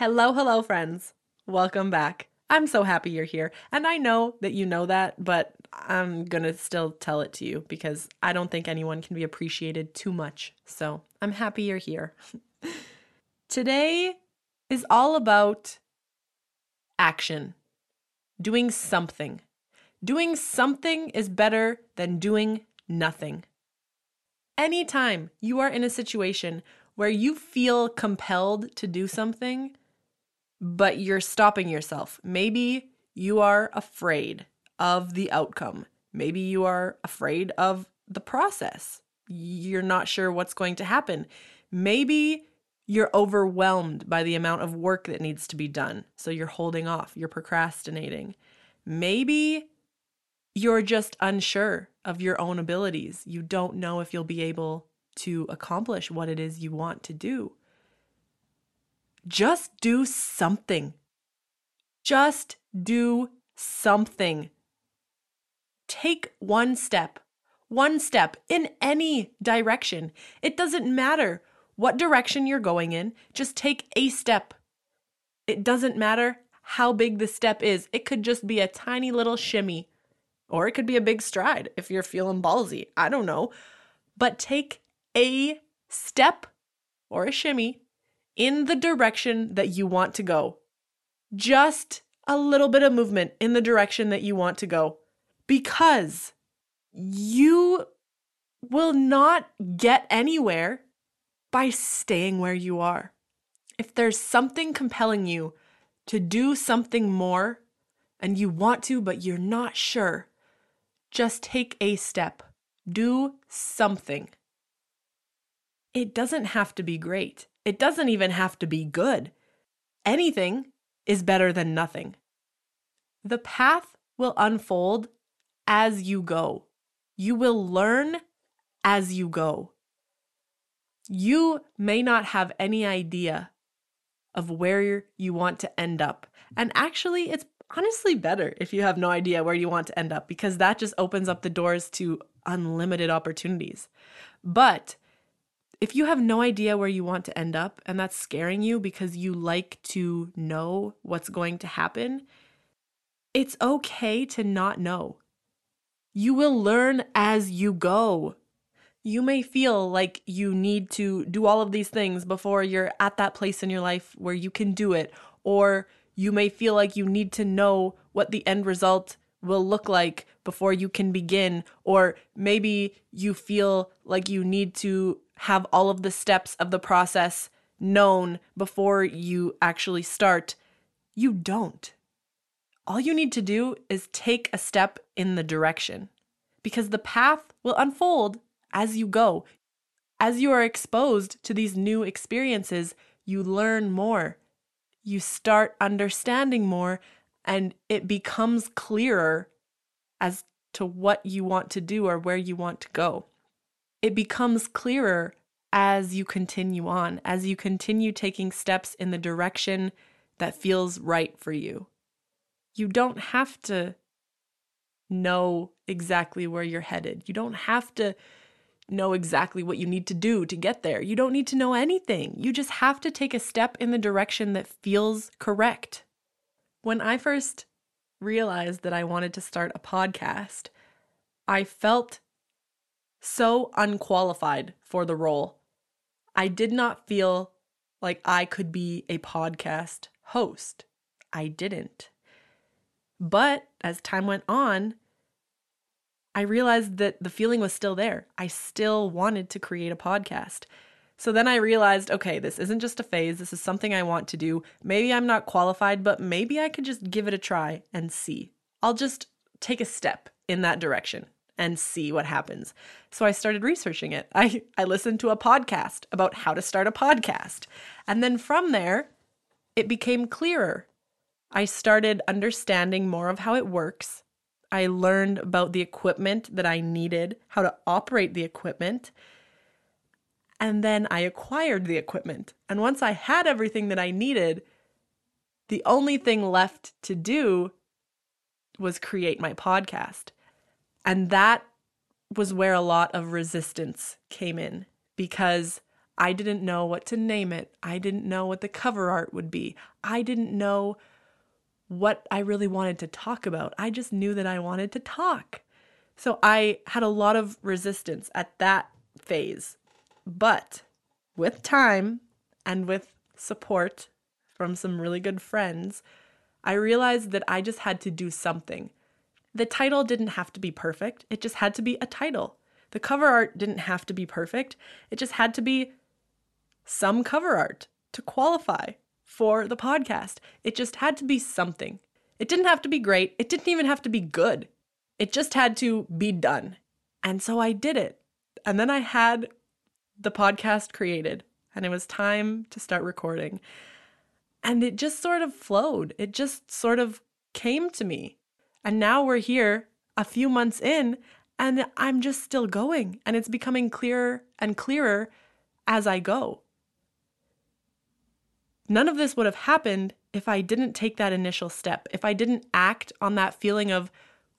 Hello, hello, friends. Welcome back. I'm so happy you're here. And I know that you know that, but I'm going to still tell it to you because I don't think anyone can be appreciated too much. So I'm happy you're here. Today is all about action, doing something. Doing something is better than doing nothing. Anytime you are in a situation where you feel compelled to do something, but you're stopping yourself. Maybe you are afraid of the outcome. Maybe you are afraid of the process. You're not sure what's going to happen. Maybe you're overwhelmed by the amount of work that needs to be done. So you're holding off, you're procrastinating. Maybe you're just unsure of your own abilities. You don't know if you'll be able to accomplish what it is you want to do. Just do something. Just do something. Take one step, one step in any direction. It doesn't matter what direction you're going in, just take a step. It doesn't matter how big the step is, it could just be a tiny little shimmy, or it could be a big stride if you're feeling ballsy. I don't know. But take a step or a shimmy in the direction that you want to go. Just a little bit of movement in the direction that you want to go because you will not get anywhere by staying where you are. If there's something compelling you to do something more and you want to, but you're not sure, just take a step. Do something. It doesn't have to be great. It doesn't even have to be good. Anything is better than nothing. The path will unfold as you go. You will learn as you go. You may not have any idea of where you want to end up. And actually, it's honestly better if you have no idea where you want to end up because that just opens up the doors to unlimited opportunities. But if you have no idea where you want to end up and that's scaring you because you like to know what's going to happen, it's okay to not know. You will learn as you go. You may feel like you need to do all of these things before you're at that place in your life where you can do it, or you may feel like you need to know what the end result will look like before you can begin, or maybe you feel like you need to have all of the steps of the process known before you actually start. You don't. All you need to do is take a step in the direction because the path will unfold as you go. As you are exposed to these new experiences, you learn more. You start understanding more, and it becomes clearer as to what you want to do or where you want to go it becomes clearer as you continue on, as you continue taking steps in the direction that feels right for you. You don't have to know exactly where you're headed. You don't have to know exactly what you need to do to get there. You don't need to know anything. You just have to take a step in the direction that feels correct. When I first realized that I wanted to start a podcast, I felt so unqualified for the role. I did not feel like I could be a podcast host. I didn't. But as time went on, I realized that the feeling was still there. I still wanted to create a podcast. So then I realized okay, this isn't just a phase. This is something I want to do. Maybe I'm not qualified, but maybe I could just give it a try and see. I'll just take a step in that direction and see what happens. So I started researching it. I, I listened to a podcast about how to start a podcast. And then from there, it became clearer. I started understanding more of how it works. I learned about the equipment that I needed, how to operate the equipment. And then I acquired the equipment. And once I had everything that I needed, the only thing left to do was create my podcast. And that was where a lot of resistance came in because I didn't know what to name it. I didn't know what the cover art would be. I didn't know what I really wanted to talk about. I just knew that I wanted to talk. So I had a lot of resistance at that phase. But with time and with support from some really good friends, I realized that I just had to do something. The title didn't have to be perfect, it just had to be a title. The cover art didn't have to be perfect, it just had to be some cover art to qualify for the podcast. It just had to be something. It didn't have to be great, it didn't even have to be good. It just had to be done. And so I did it. And then I had the podcast created, and it was time to start recording. And it just sort of flowed. It just sort of came to me. And now we're here a few months in, and I'm just still going. And it's becoming clearer and clearer as I go. None of this would have happened if I didn't take that initial step, if I didn't act on that feeling of,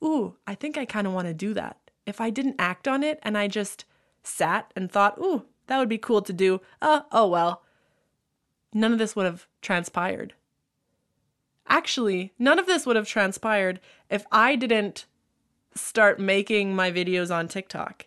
ooh, I think I kind of want to do that. If I didn't act on it and I just sat and thought, ooh, that would be cool to do, uh, oh well, none of this would have transpired. Actually, none of this would have transpired if I didn't start making my videos on TikTok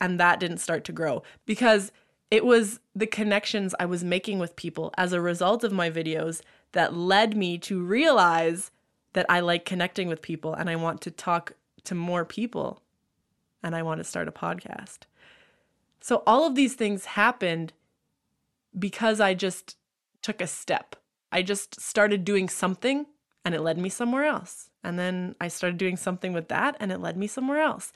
and that didn't start to grow because it was the connections I was making with people as a result of my videos that led me to realize that I like connecting with people and I want to talk to more people and I want to start a podcast. So all of these things happened because I just took a step. I just started doing something and it led me somewhere else. And then I started doing something with that and it led me somewhere else.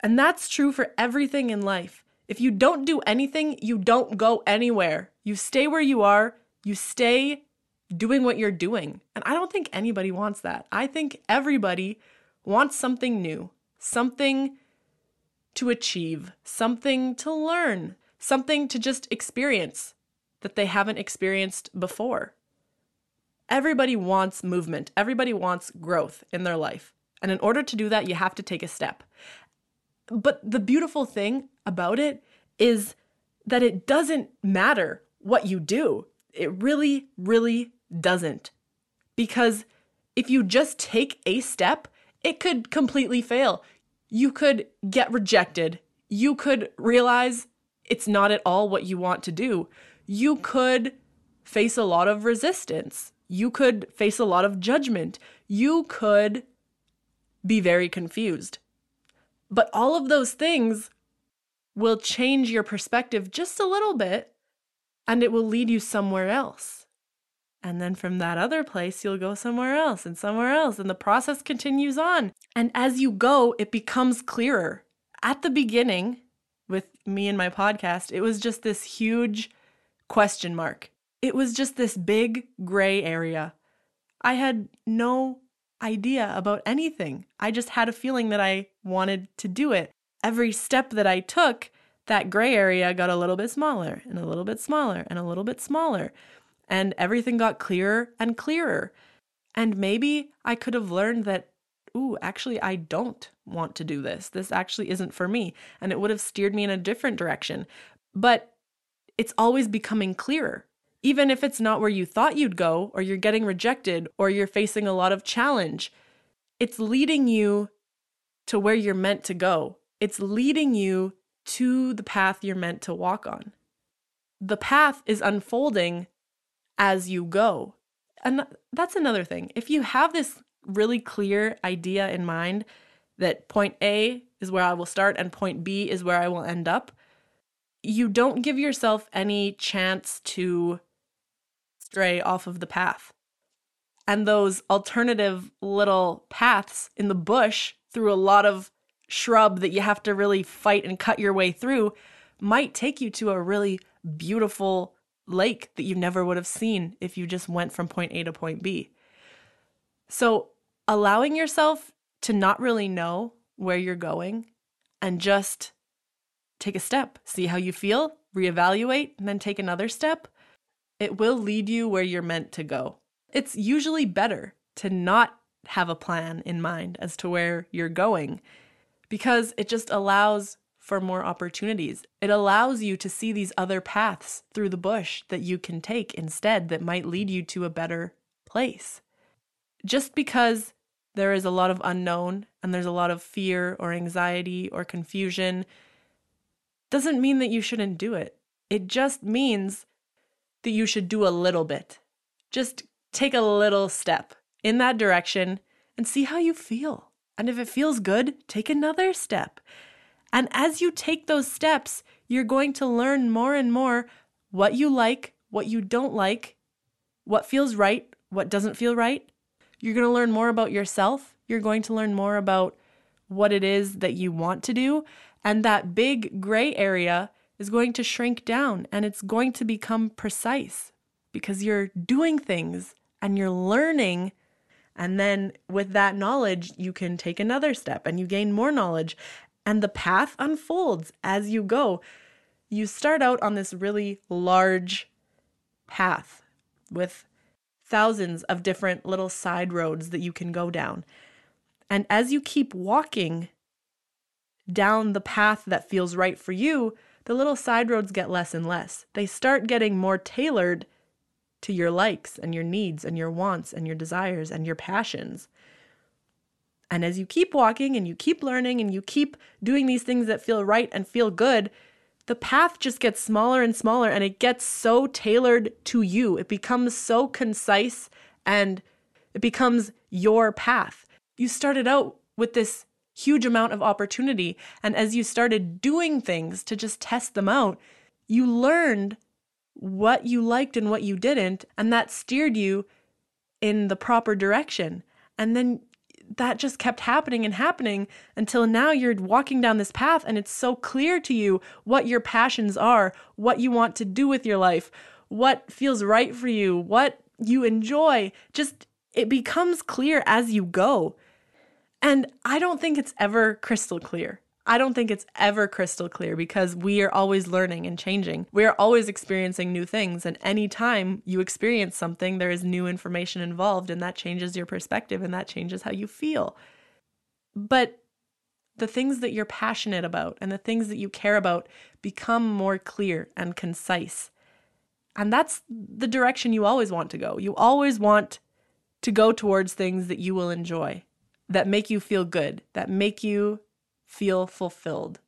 And that's true for everything in life. If you don't do anything, you don't go anywhere. You stay where you are, you stay doing what you're doing. And I don't think anybody wants that. I think everybody wants something new, something to achieve, something to learn, something to just experience that they haven't experienced before. Everybody wants movement, everybody wants growth in their life. And in order to do that, you have to take a step. But the beautiful thing about it is that it doesn't matter what you do. It really, really doesn't. Because if you just take a step, it could completely fail. You could get rejected. You could realize it's not at all what you want to do. You could face a lot of resistance. You could face a lot of judgment. You could be very confused. But all of those things will change your perspective just a little bit and it will lead you somewhere else. And then from that other place, you'll go somewhere else and somewhere else. And the process continues on. And as you go, it becomes clearer. At the beginning, with me and my podcast, it was just this huge question mark. It was just this big gray area. I had no idea about anything. I just had a feeling that I wanted to do it. Every step that I took, that gray area got a little bit smaller and a little bit smaller and a little bit smaller and everything got clearer and clearer. And maybe I could have learned that, ooh, actually, I don't want to do this. This actually isn't for me. And it would have steered me in a different direction. But it's always becoming clearer. Even if it's not where you thought you'd go, or you're getting rejected, or you're facing a lot of challenge, it's leading you to where you're meant to go. It's leading you to the path you're meant to walk on. The path is unfolding as you go. And that's another thing. If you have this really clear idea in mind that point A is where I will start and point B is where I will end up, you don't give yourself any chance to stray off of the path. And those alternative little paths in the bush through a lot of shrub that you have to really fight and cut your way through might take you to a really beautiful lake that you never would have seen if you just went from point A to point B. So, allowing yourself to not really know where you're going and just take a step, see how you feel, reevaluate, and then take another step, it will lead you where you're meant to go. It's usually better to not have a plan in mind as to where you're going because it just allows for more opportunities. It allows you to see these other paths through the bush that you can take instead that might lead you to a better place. Just because there is a lot of unknown and there's a lot of fear or anxiety or confusion doesn't mean that you shouldn't do it. It just means that you should do a little bit. Just take a little step in that direction and see how you feel. And if it feels good, take another step. And as you take those steps, you're going to learn more and more what you like, what you don't like, what feels right, what doesn't feel right. You're going to learn more about yourself. You're going to learn more about what it is that you want to do. And that big gray area is going to shrink down and it's going to become precise because you're doing things and you're learning. And then with that knowledge, you can take another step and you gain more knowledge. And the path unfolds as you go. You start out on this really large path with thousands of different little side roads that you can go down. And as you keep walking down the path that feels right for you, the little side roads get less and less. They start getting more tailored to your likes and your needs and your wants and your desires and your passions. And as you keep walking and you keep learning and you keep doing these things that feel right and feel good, the path just gets smaller and smaller and it gets so tailored to you. It becomes so concise and it becomes your path. You started out with this huge amount of opportunity. And as you started doing things to just test them out, you learned what you liked and what you didn't. And that steered you in the proper direction. And then that just kept happening and happening until now you're walking down this path and it's so clear to you what your passions are, what you want to do with your life, what feels right for you, what you enjoy. Just it becomes clear as you go. And I don't think it's ever crystal clear. I don't think it's ever crystal clear because we are always learning and changing. We are always experiencing new things. And anytime you experience something, there is new information involved, and that changes your perspective and that changes how you feel. But the things that you're passionate about and the things that you care about become more clear and concise. And that's the direction you always want to go. You always want to go towards things that you will enjoy, that make you feel good, that make you feel fulfilled.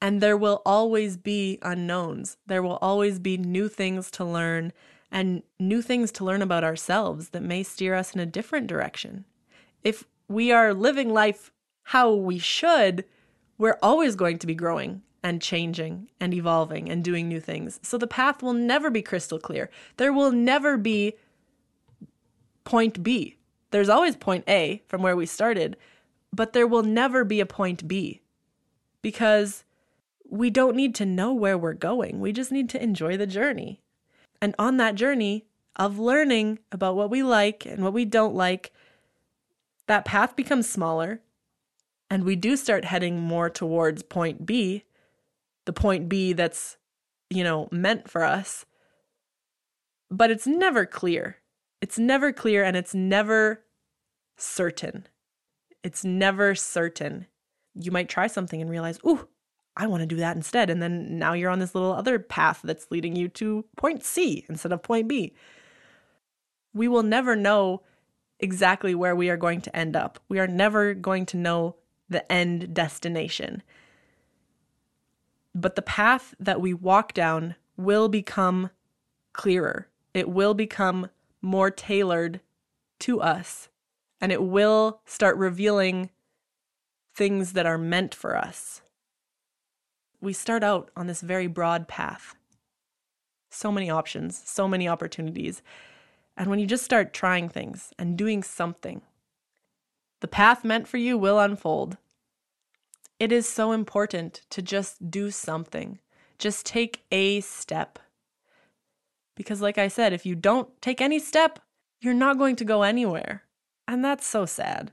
And there will always be unknowns. There will always be new things to learn and new things to learn about ourselves that may steer us in a different direction. If we are living life how we should, we're always going to be growing and changing and evolving and doing new things. So the path will never be crystal clear. There will never be point B. There's always point A from where we started, but there will never be a point B because we don't need to know where we're going. We just need to enjoy the journey. And on that journey of learning about what we like and what we don't like, that path becomes smaller and we do start heading more towards point B, the point B that's, you know, meant for us. But it's never clear. It's never clear and it's never certain. It's never certain. You might try something and realize, ooh, I want to do that instead. And then now you're on this little other path that's leading you to point C instead of point B. We will never know exactly where we are going to end up. We are never going to know the end destination. But the path that we walk down will become clearer. It will become more tailored to us and it will start revealing things that are meant for us. We start out on this very broad path. So many options, so many opportunities. And when you just start trying things and doing something, the path meant for you will unfold. It is so important to just do something, just take a step. Because, like I said, if you don't take any step, you're not going to go anywhere. And that's so sad.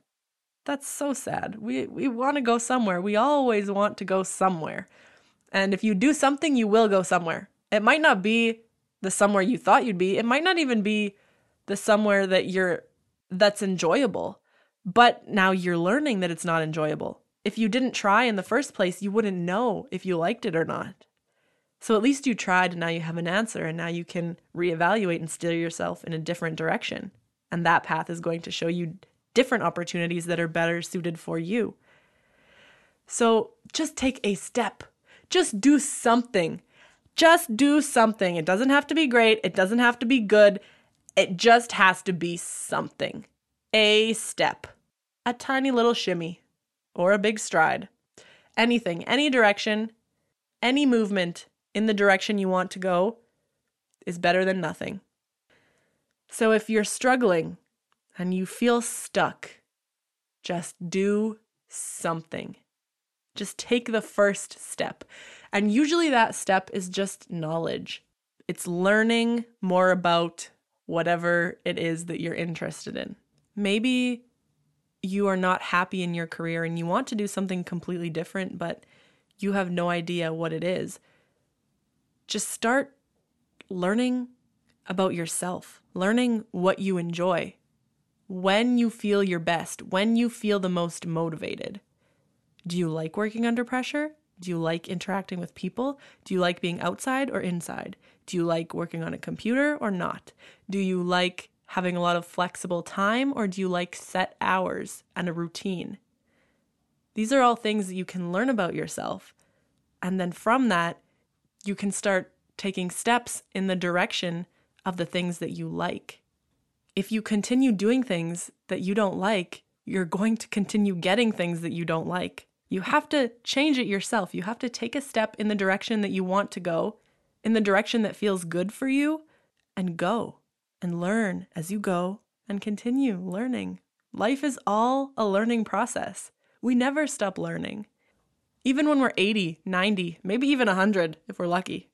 That's so sad. We we want to go somewhere. We always want to go somewhere. And if you do something, you will go somewhere. It might not be the somewhere you thought you'd be. It might not even be the somewhere that you're that's enjoyable. But now you're learning that it's not enjoyable. if you didn't try in the first place, you wouldn't know if you liked it or not. So at least you tried and now you have an answer and now you can reevaluate and steer yourself in a different direction. And that path is going to show you different opportunities that are better suited for you. So just take a step. Just do something. Just do something. It doesn't have to be great. It doesn't have to be good. It just has to be something. A step. A tiny little shimmy or a big stride. Anything, any direction, any movement in the direction you want to go is better than nothing. So if you're struggling and you feel stuck, just do something. Just take the first step. And usually that step is just knowledge. It's learning more about whatever it is that you're interested in. Maybe you are not happy in your career and you want to do something completely different, but you have no idea what it is. Just start learning about yourself, learning what you enjoy, when you feel your best, when you feel the most motivated. Do you like working under pressure? Do you like interacting with people? Do you like being outside or inside? Do you like working on a computer or not? Do you like having a lot of flexible time or do you like set hours and a routine? These are all things that you can learn about yourself. And then from that, you can start taking steps in the direction of the things that you like if you continue doing things that you don't like, you're going to continue getting things that you don't like. You have to change it yourself. You have to take a step in the direction that you want to go, in the direction that feels good for you, and go and learn as you go and continue learning. Life is all a learning process. We never stop learning. Even when we're 80, 90, maybe even 100 if we're lucky.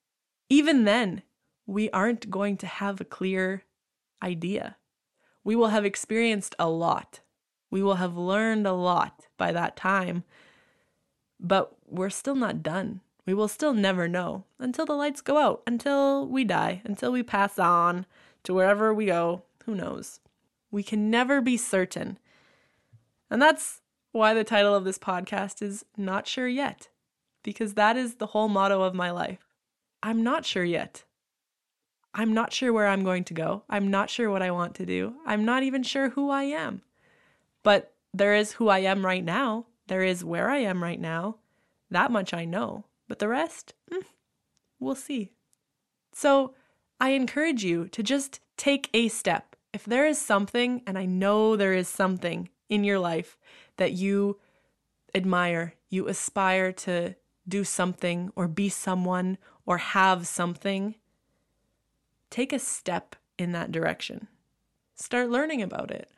Even then, we aren't going to have a clear idea we will have experienced a lot. We will have learned a lot by that time. But we're still not done. We will still never know until the lights go out, until we die, until we pass on to wherever we go. Who knows? We can never be certain. And that's why the title of this podcast is Not Sure Yet, because that is the whole motto of my life. I'm not sure yet. I'm not sure where I'm going to go. I'm not sure what I want to do. I'm not even sure who I am. But there is who I am right now. There is where I am right now. That much I know. But the rest, mm, we'll see. So I encourage you to just take a step. If there is something, and I know there is something in your life that you admire, you aspire to do something or be someone or have something take a step in that direction. Start learning about it,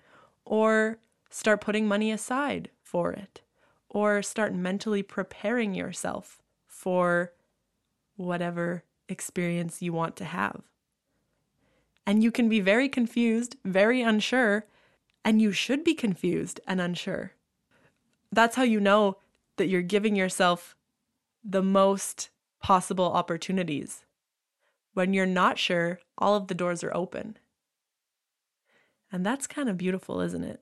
or start putting money aside for it, or start mentally preparing yourself for whatever experience you want to have. And you can be very confused, very unsure, and you should be confused and unsure. That's how you know that you're giving yourself the most possible opportunities when you're not sure, all of the doors are open. And that's kind of beautiful, isn't it?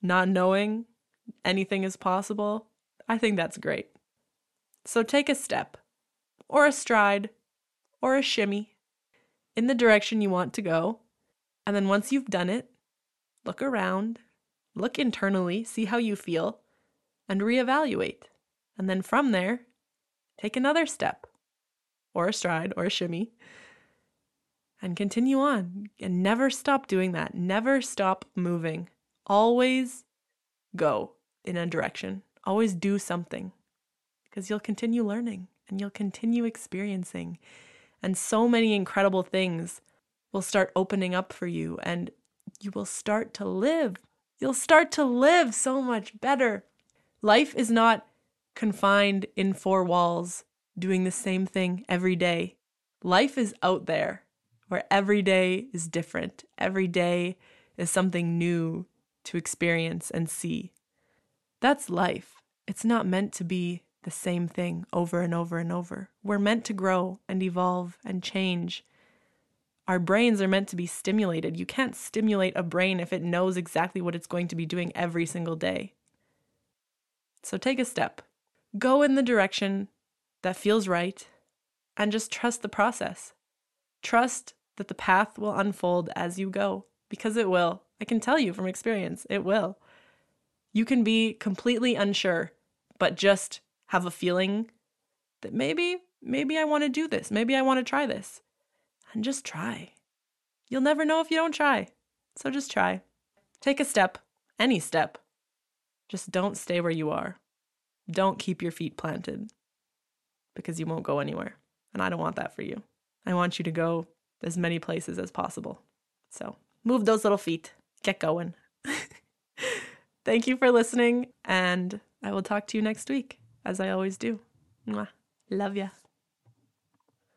Not knowing anything is possible. I think that's great. So take a step, or a stride, or a shimmy in the direction you want to go. And then once you've done it, look around, look internally, see how you feel, and reevaluate. And then from there, take another step or a stride or a shimmy and continue on and never stop doing that. Never stop moving. Always go in a direction. Always do something because you'll continue learning and you'll continue experiencing. And so many incredible things will start opening up for you and you will start to live. You'll start to live so much better. Life is not confined in four walls doing the same thing every day. Life is out there where every day is different. Every day is something new to experience and see. That's life. It's not meant to be the same thing over and over and over. We're meant to grow and evolve and change. Our brains are meant to be stimulated. You can't stimulate a brain if it knows exactly what it's going to be doing every single day. So take a step, go in the direction that feels right, and just trust the process. Trust that the path will unfold as you go, because it will. I can tell you from experience, it will. You can be completely unsure, but just have a feeling that maybe, maybe I want to do this. Maybe I want to try this. And just try. You'll never know if you don't try. So just try. Take a step, any step. Just don't stay where you are. Don't keep your feet planted because you won't go anywhere. And I don't want that for you. I want you to go as many places as possible. So move those little feet, get going. Thank you for listening, and I will talk to you next week, as I always do. Mwah. Love ya.